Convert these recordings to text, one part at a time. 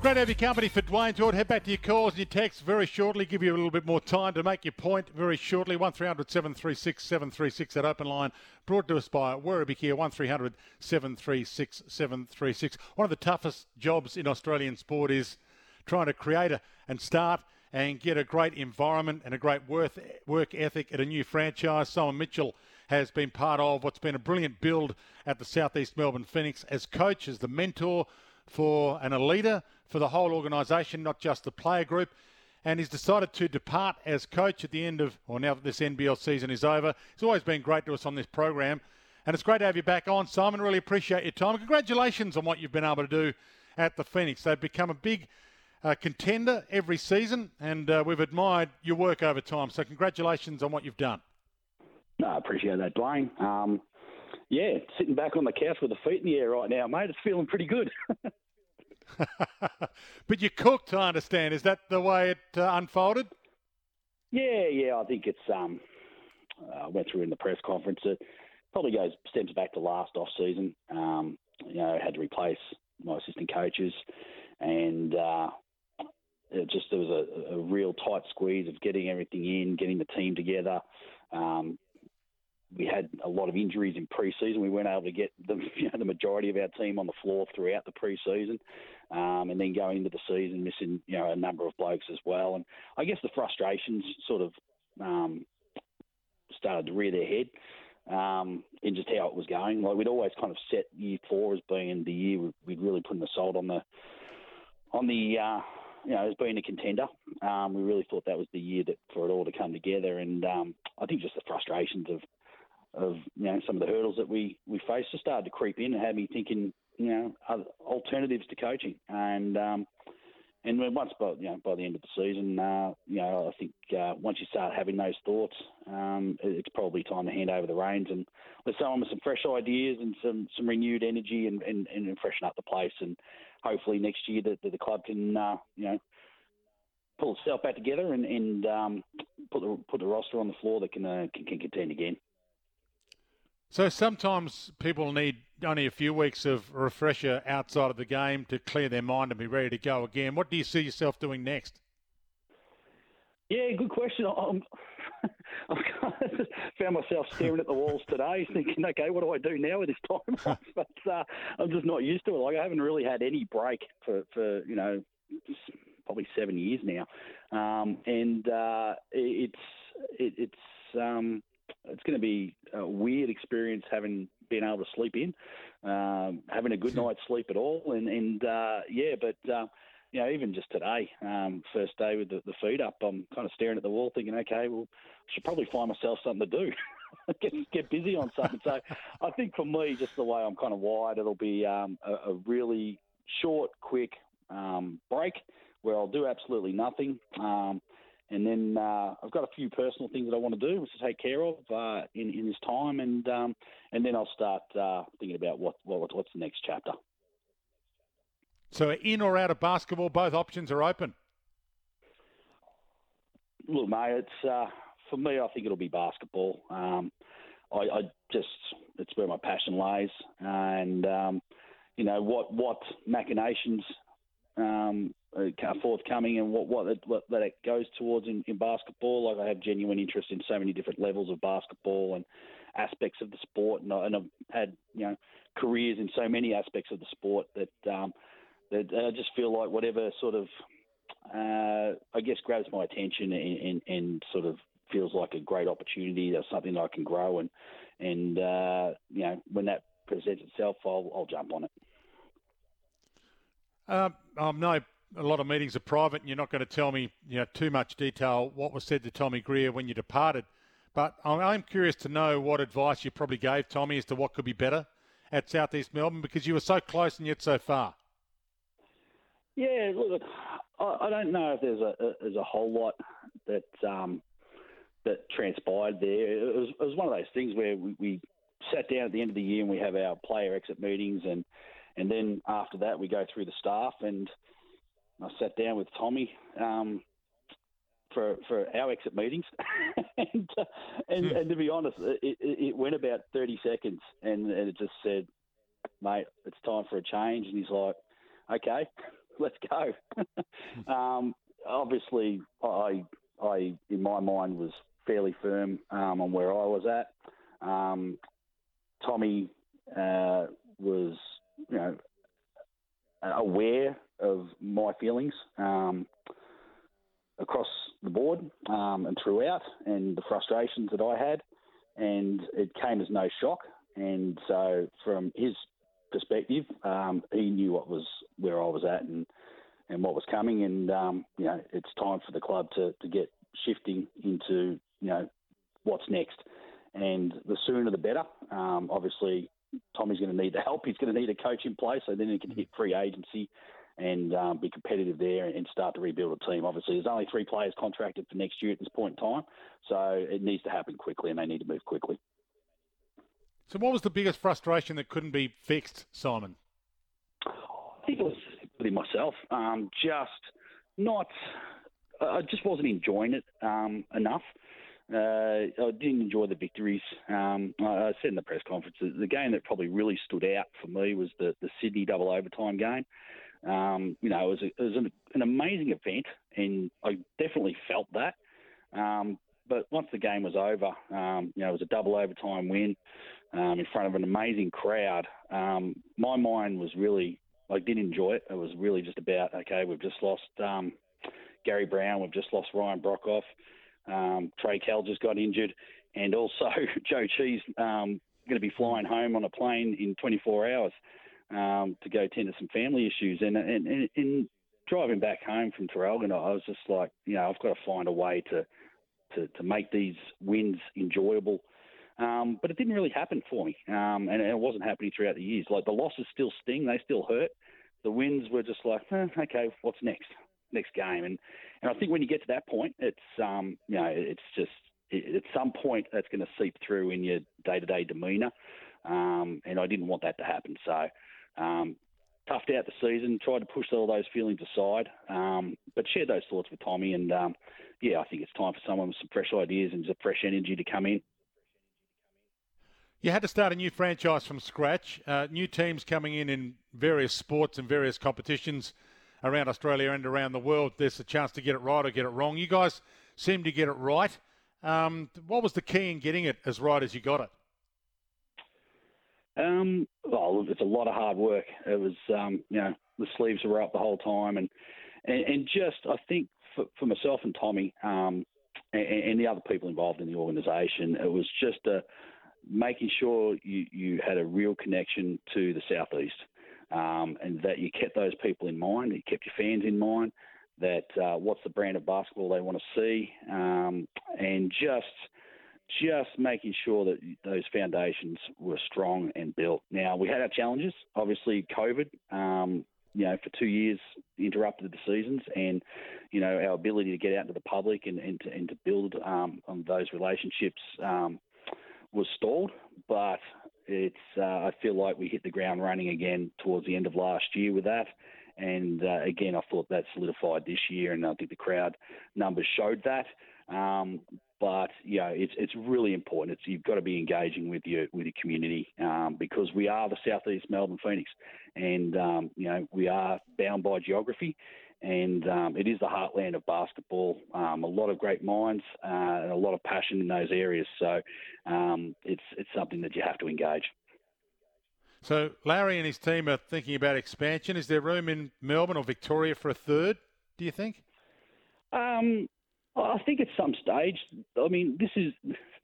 Great to have your company for Dwayne George. Head back to your calls and your texts very shortly. Give you a little bit more time to make your point very shortly. 1300 736 736, that open line brought to us by Werribee Kia, 1300 736 736. One of the toughest jobs in Australian sport is trying to create a, and start and get a great environment and a great work, work ethic at a new franchise. Simon Mitchell has been part of what's been a brilliant build at the Southeast Melbourne Phoenix as coach, as the mentor for and a leader for the whole organisation, not just the player group. And he's decided to depart as coach at the end of, or now that this NBL season is over. It's always been great to us on this program. And it's great to have you back on, Simon. Really appreciate your time. Congratulations on what you've been able to do at the Phoenix. They've become a big uh, contender every season, and uh, we've admired your work over time. So, congratulations on what you've done. No, I appreciate that, Dwayne. Um, yeah, sitting back on the couch with the feet in the air right now, mate. It's feeling pretty good. but you cooked, I understand. Is that the way it uh, unfolded? Yeah, yeah. I think it's. Um, I uh, went through in the press conference. It probably goes stems back to last off season. Um, you know, had to replace my assistant coaches, and uh, it just there was a, a, real tight squeeze of getting everything in, getting the team together. Um, we had a lot of injuries in pre-season. We weren't able to get the, you know, the majority of our team on the floor throughout the pre-season, um, and then going into the season missing you know a number of blokes as well. And I guess the frustrations sort of um, started to rear their head um, in just how it was going. Like we'd always kind of set year four as being the year we'd really put the salt on the on the uh, you know, as being a contender, um, we really thought that was the year that for it all to come together. And um, I think just the frustrations of of you know some of the hurdles that we we faced just started to creep in and had me thinking you know alternatives to coaching and um, and once by you know by the end of the season uh, you know I think uh, once you start having those thoughts um, it's probably time to hand over the reins and let someone with some fresh ideas and some some renewed energy and and, and freshen up the place and hopefully next year that the, the club can uh, you know pull itself back together and, and um, put the put the roster on the floor that can, uh, can can contend again. So sometimes people need only a few weeks of refresher outside of the game to clear their mind and be ready to go again. What do you see yourself doing next? Yeah, good question. I'm, I've found myself staring at the walls today, thinking, okay, what do I do now with this time but uh, I'm just not used to it. Like I haven't really had any break for, for you know, probably seven years now, um, and uh, it's it, it's um, it's going to be a weird experience having been able to sleep in, um, having a good hmm. night's sleep at all, and and uh, yeah, but. Uh, you know, even just today, um, first day with the, the feed up, I'm kind of staring at the wall, thinking, okay, well, I should probably find myself something to do, get get busy on something. So, I think for me, just the way I'm kind of wired, it'll be um, a, a, really short, quick um, break where I'll do absolutely nothing. Um, and then uh, I've got a few personal things that I want to do, to take care of uh, in in this time, and um, and then I'll start uh, thinking about what, what what's the next chapter. So, in or out of basketball, both options are open. Look, mate, it's uh, for me. I think it'll be basketball. Um, I, I, just it's where my passion lays, and um, you know what what machinations um, forthcoming and what what, what that it goes towards in, in basketball. Like I have genuine interest in so many different levels of basketball and aspects of the sport, and, I, and I've had you know careers in so many aspects of the sport that um, that I just feel like whatever sort of uh, I guess grabs my attention and, and, and, sort of feels like a great opportunity or something that I can grow and and uh, you know when that presents itself, I'll, I'll jump on it. Um, I know a lot of meetings are private, and you're not going to tell me, you know, too much detail what was said to Tommy Greer when you departed. But I'm curious to know what advice you probably gave Tommy as to what could be better at Southeast Melbourne because you were so close and yet so far? Yeah, look, I, don't know if there's a, a there's a whole lot that um, that transpired there. It was, it was one of those things where we, we sat down at the end of the year and we have our player exit meetings and and then after that we go through the staff and I sat down with Tommy um, for for our exit meetings. And, uh, and, hmm. and to be honest it, it, went about 30 seconds and, and it just said mate it's time for a change. And he's like okay let's go. Um, obviously I I in my mind was fairly firm um, on where I was at. Um, Tommy uh, was, you know, aware of my feelings um, across the board um, and throughout, and the frustrations that I had, and it came as no shock. And so, from his perspective, um, he knew what was where I was at and and what was coming, and um, you know, it's time for the club to to get shifting into you know what's next and the sooner the better. Um, obviously, Tommy's going to need the help. He's going to need a coach in place, so then he can hit free agency and um, be competitive there and start to rebuild a team. Obviously, there's only three players contracted for next year at this point in time, so it needs to happen quickly, and they need to move quickly. So, what was the biggest frustration that couldn't be fixed, Simon? I think it was really myself. Um, just not. I just wasn't enjoying it um, enough. Uh, I didn't enjoy the victories. Um, I said in the press conference the game that probably really stood out for me was the, the Sydney double overtime game. Um, you know, it was, a, it was an, an, amazing event, and I definitely felt that. Um, but once the game was over, um, you know, it was a double overtime win um, in front of an amazing crowd. Um, my mind was really, I did enjoy it. It was really just about, okay, we've just lost Gary Brown, we've just lost Ryan Broekhoff, Um, Trey Kell just got injured, and also Zhou Qi's um, going to be flying home on a plane in 24 hours um, to go tend to some family issues. And, and, and, and driving back home from Traralgon, I was just like, you know, I've got to find a way to to, to make these wins enjoyable. Um, but it didn't really happen for me, um, and it wasn't happening throughout the years. Like the losses still sting; they still hurt. The wins were just like, eh, okay, what's next? Next game, and and I think when you get to that point, it's um, you know, it's just at some point that's going to seep through in your day-to-day demeanour, um, and I didn't want that to happen. So. Um, toughed out the season, tried to push all those feelings aside, um, but shared those thoughts with Tommy. And um, yeah, I think it's time for someone with some fresh ideas and some fresh energy to come in. You had to start a new franchise from scratch. Uh, new teams coming in in various sports and various competitions around Australia and around the world, there's a chance to get it right or get it wrong. You guys seem to get it right. Um, what was the key in getting it as right as you got it? Um, well, it's a lot of hard work. It was, um, you know, the sleeves were up the whole time, and and, and just I think for, for myself and Tommy um, and, and, the other people involved in the organisation, it was just a, making sure you, you had a real connection to the southeast um, and that you kept those people in mind, you kept your fans in mind, that uh, what's the brand of basketball they want to see, um, and just just making sure that those foundations were strong and built. Now we had our challenges, obviously COVID. Um, you know, for two years interrupted the seasons, and you know our ability to get out into the public and, and to, and to build um, on those relationships um, was stalled. But it's uh, I feel like we hit the ground running again towards the end of last year with that. And uh, again, I thought that solidified this year, and I think the crowd numbers showed that. Um, but yeah, it's it's really important. It's you've got to be engaging with your with your community um, because we are the southeast Melbourne Phoenix, and um, you know we are bound by geography, and um, it is the heartland of basketball. Um, a lot of great minds uh, and a lot of passion in those areas. So um, it's it's something that you have to engage. So Larry and his team are thinking about expansion. Is there room in Melbourne or Victoria for a third? Do you think? Um, I think at some stage. I mean, this is.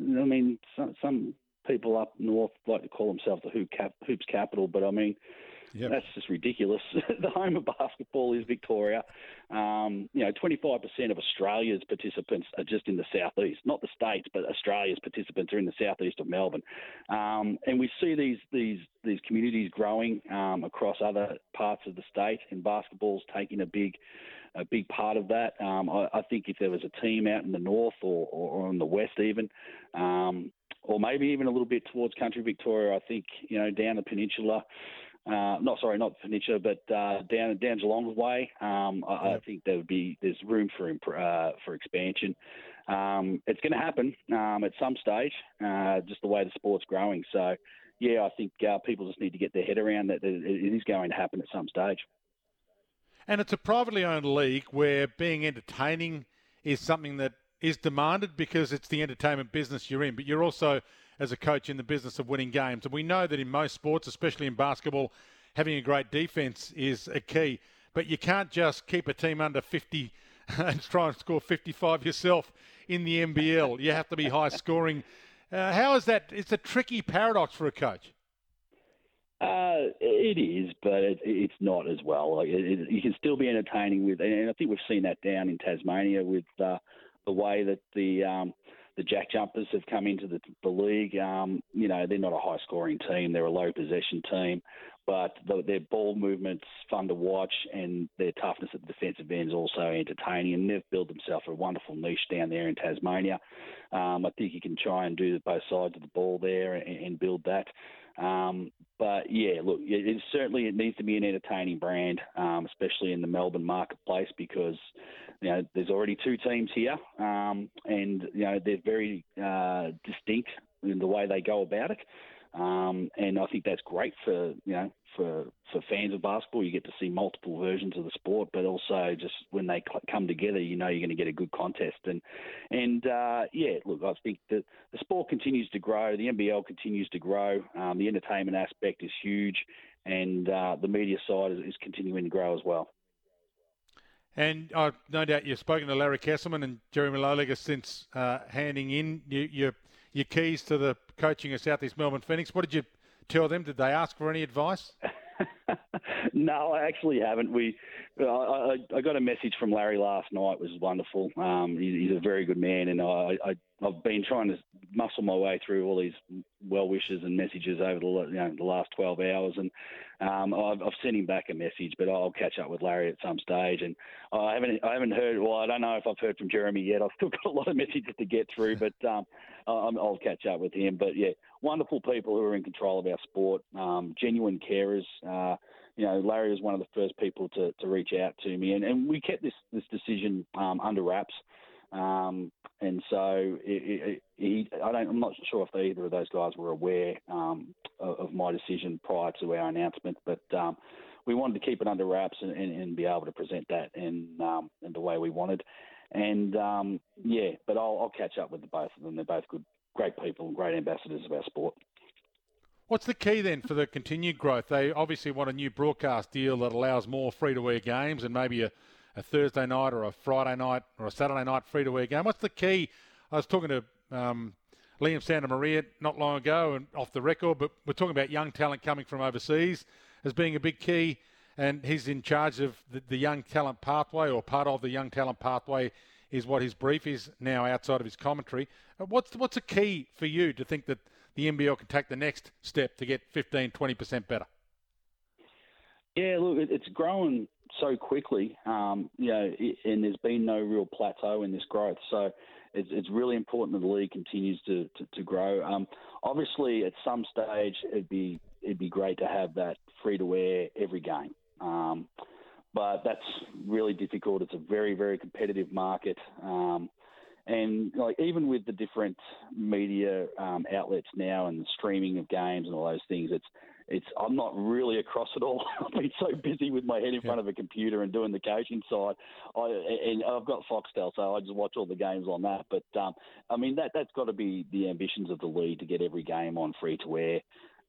I mean, some, some people up north like to call themselves the hoop cap, hoops capital, but I mean, yep. that's just ridiculous. the home of basketball is Victoria. Um, you know, 25% of Australia's participants are just in the southeast, not the states, but Australia's participants are in the southeast of Melbourne. Um, and we see these these these communities growing um, across other parts of the state, and basketball's taking a big a big part of that. Um, I, I, think if there was a team out in the north or, or, the west even, um, or maybe even a little bit towards country Victoria, I think you know down the peninsula. Uh, not sorry, not peninsula, but uh, down down Geelong way. Um, I, yep. I, think there would be there's room for uh, for expansion. Um, it's going to happen um, at some stage, uh, just the way the sport's growing. So, yeah, I think uh, people just need to get their head around that it is going to happen at some stage. And it's a privately owned league where being entertaining is something that is demanded because it's the entertainment business you're in. But you're also, as a coach, in the business of winning games. And we know that in most sports, especially in basketball, having a great defense is a key. But you can't just keep a team under 50 and try and score 55 yourself in the NBL. You have to be high scoring. Uh, how is that? It's a tricky paradox for a coach. Uh, it is, but it, it's not as well. Like it, it, you can still be entertaining with, and I think we've seen that down in Tasmania with uh, the way that the um, the Jack Jumpers have come into the, the league. Um, you know, they're not a high scoring team; they're a low possession team, but the, their ball movement's fun to watch, and their toughness at the defensive end is also entertaining. And they've built themselves a wonderful niche down there in Tasmania. Um, I think you can try and do both sides of the ball there and, and build that. Um, but yeah, look, it, it, certainly it needs to be an entertaining brand, um, especially in the Melbourne marketplace because you know there's already two teams here, um, and you know they're very uh, distinct in the way they go about it. Um, and I think that's great for you know for for fans of basketball. You get to see multiple versions of the sport, but also just when they come together, you know you're going to get a good contest. And and uh, yeah, look, I think the the sport continues to grow. The NBL continues to grow. Um, the entertainment aspect is huge, and uh, the media side is, is continuing to grow as well. And uh, no doubt you've spoken to Larry Kestelman and Jeremy Loeliger since uh, handing in your, your, keys to the coaching of Southeast Melbourne Phoenix. What did you tell them? Did they ask for any advice? no, I actually haven't. We, I, I, got a message from Larry last night, which was wonderful. Um, he, he's a very good man, and I, I, I've been trying to muscle my way through all these well wishes and messages over the you know the last 12 hours, and um, I've, I've sent him back a message, but I'll catch up with Larry at some stage. And I haven't I haven't heard. Well, I don't know if I've heard from Jeremy yet. I've still got a lot of messages to get through, but um, I'll catch up with him. But yeah, wonderful people who are in control of our sport, um, genuine carers. Uh, you know, Larry was one of the first people to, to reach out to me, and, and we kept this this decision um, under wraps. Um, and so it, it, he, I don't, I'm not sure if either of those guys were aware um, of, of, my decision prior to our announcement, but um, we wanted to keep it under wraps and, and, and be able to present that in, um, in the way we wanted. And um, yeah, but I'll, I'll catch up with the both of them. They're both good, great people, and great ambassadors of our sport. What's the key then for the continued growth? They obviously want a new broadcast deal that allows more free to air games and maybe a a Thursday night or a Friday night or a Saturday night free to air game? What's the key? I was talking to um, Liam Santamaria not long ago and off the record, but we're talking about young talent coming from overseas as being a big key, and he's in charge of the, the young talent pathway or part of the young talent pathway is what his brief is now outside of his commentary. Uh, what's what's a key for you to think that the NBL can take the next step to get 15, 20% better? Yeah, look, it's grown so quickly, um, you know, and there's been no real plateau in this growth. So it's, it's really important that the league continues to, to, to grow. Um, obviously, at some stage, it'd be it'd be great to have that free to wear every game. Um, but that's really difficult. It's a very, very competitive market. Um, and like even with the different media um, outlets now and the streaming of games and all those things, it's it's I'm not really across it all. I've been so busy with my head in front of a computer and doing the coaching side. I and I've got Foxtel, so I just watch all the games on that. But um, I mean that that's got to be the ambitions of the league to get every game on free to air.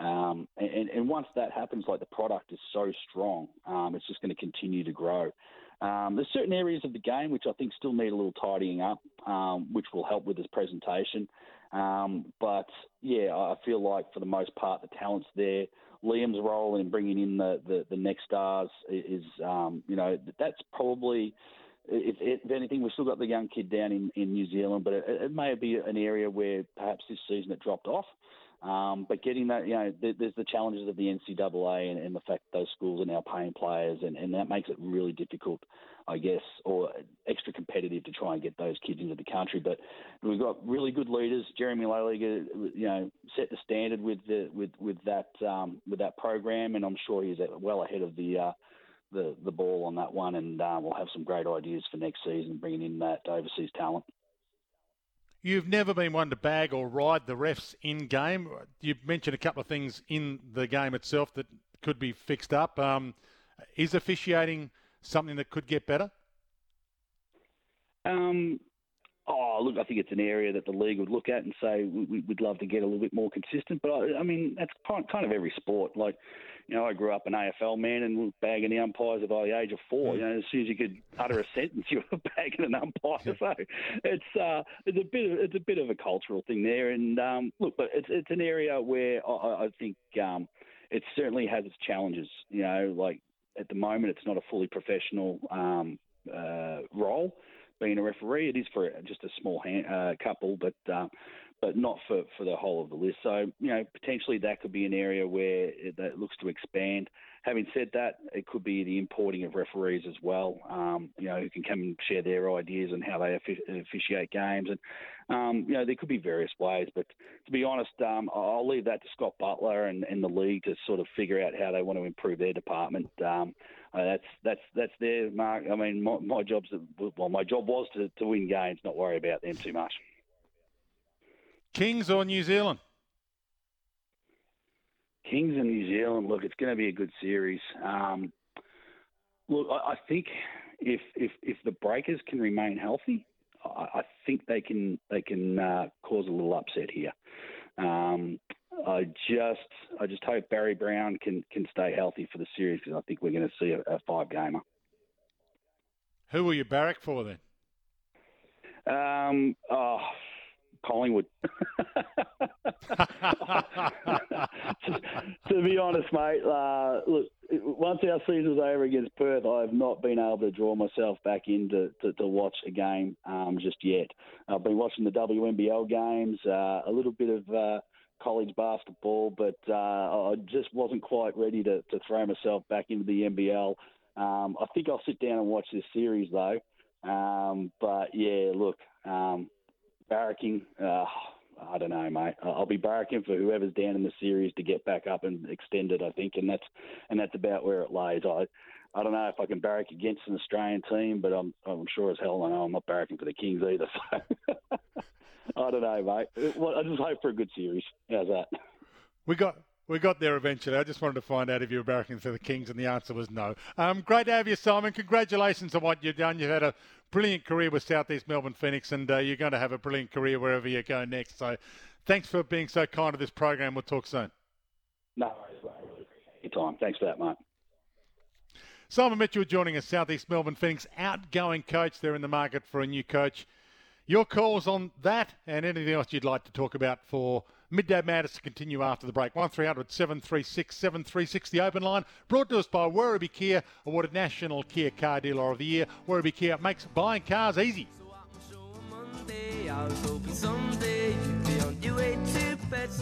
Um, and, and once that happens, like the product is so strong, um, it's just going to continue to grow. Um, there's certain areas of the game which I think still need a little tidying up, um, which will help with this presentation. Um, but yeah, I feel like for the most part the talent's there. Liam's role in bringing in the, the, the next stars is, um, you know, that's probably, if, if, anything, we've still got the young kid down in, in New Zealand, but it, it may be an area where perhaps this season it dropped off. Um, but getting that, you know, there's the challenges of the NCAA and, and, the fact those schools are now paying players, and, and, that makes it really difficult, I guess, or extra competitive to try and get those kids into the country. But we've got really good leaders. Jeremy Loeliger, you know, set the standard with the with with that um, with that program, and I'm sure he's well ahead of the. Uh, the, the ball on that one, and uh, we'll have some great ideas for next season, bringing in that overseas talent. You've never been one to bag or ride the refs in game. You've mentioned a couple of things in the game itself that could be fixed up. Um, is officiating something that could get better? Um, oh, look, I think it's an area that the league would look at and say we, would love to get a little bit more consistent. But I, I mean, that's kind of every sport. Like you know, I grew up an AFL man and bagging the umpires by the age of four. Mm. You know, as soon as you could utter a sentence, you were bagging an umpire. So it's uh, it's a bit of, it's a bit of a cultural thing there. And um, look, but it's it's an area where I, I think um, it certainly has its challenges. You know, like at the moment, it's not a fully professional um, uh, role being a referee. It is for just a small hand, uh, couple, but uh, but not for, for the whole of the list. So, you know, potentially that could be an area where it, that looks to expand. Having said that, it could be the importing of referees as well, um, you know, who can come and share their ideas and how they officiate games. And, um, you know, there could be various ways. But to be honest, um, I'll leave that to Scott Butler and, and, the league to sort of figure out how they want to improve their department. Um, uh, that's that's that's their mark. I mean, my, my job's well, my job was to, to win games, not worry about them too much. Kings or New Zealand? Kings and New Zealand. Look, it's going to be a good series. Um, look, I, I, think if if if the Breakers can remain healthy, I, I think they can they can uh, cause a little upset here. Um, I just I just hope Barry Brown can can stay healthy for the series because I think we're going to see a, a five gamer. Who will you barrack for then? Um, oh, Collingwood. to be honest, mate, uh, look, once our season's over against Perth, I have not been able to draw myself back in to, to, to watch a game um, just yet. I've been watching the WNBL games, uh, a little bit of uh, college basketball, but uh, I just wasn't quite ready to, to throw myself back into the NBL. Um, I think I'll sit down and watch this series though. Um, but yeah, look, um, barracking. Uh, I don't know, mate. I'll be barracking for whoever's down in the series to get back up and extend it. I think, and that's and that's about where it lays. I I don't know if I can barrack against an Australian team, but I'm I'm sure as hell I know I'm not barracking for the Kings either. So I don't know, mate. I just hope for a good series. How's that? We got we got there eventually. I just wanted to find out if you were barracking for the Kings, and the answer was no. Um, great to have you, Simon. Congratulations on what you've done. You've had a brilliant career with Southeast Melbourne Phoenix, and uh, you're going to have a brilliant career wherever you go next. So thanks for being so kind to this program. We'll talk soon. No worries, mate. I really appreciate your time. Thanks for that, mate. Simon Mitchell joining us, Southeast Melbourne Phoenix outgoing coach. They're in the market for a new coach. Your calls on that and anything else you'd like to talk about for Midday Madness to continue after the break. 1300 736 736, the open line. Brought to us by Werribee Kia, awarded National Kia Car Dealer of the Year. Werribee Kia makes buying cars easy.